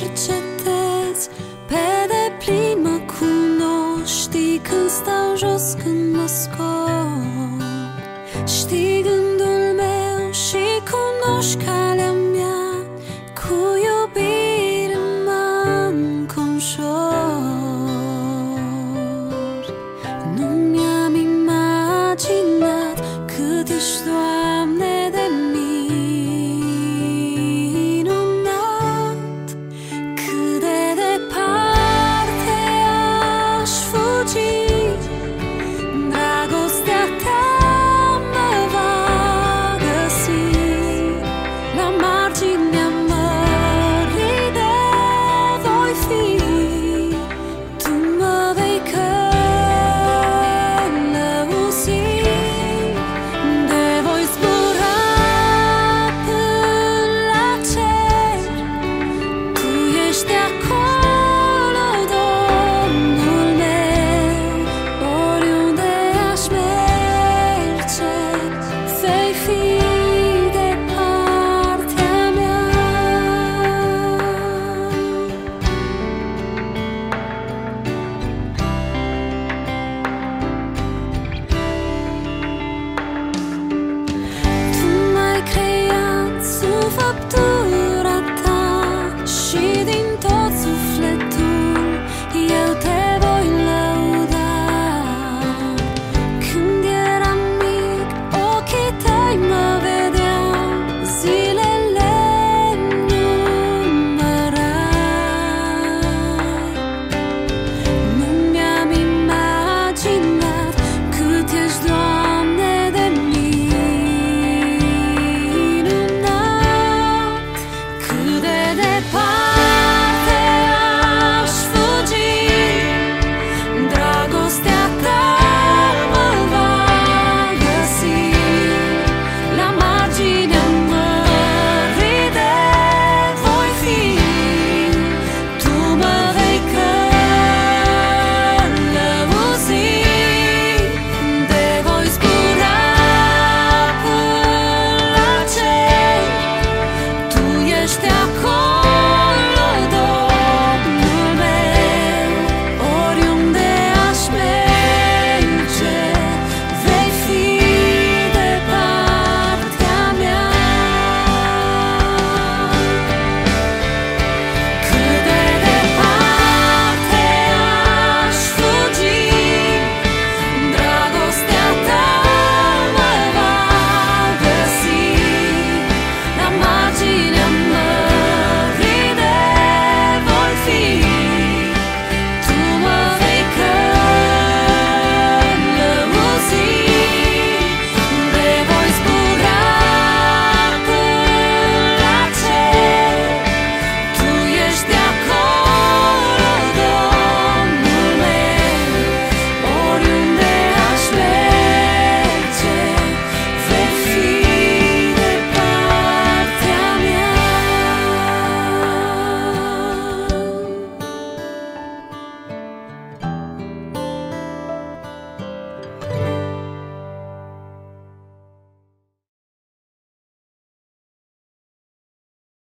cercetez. Pe deplin mă cunoști. Când stau jos, când mă scot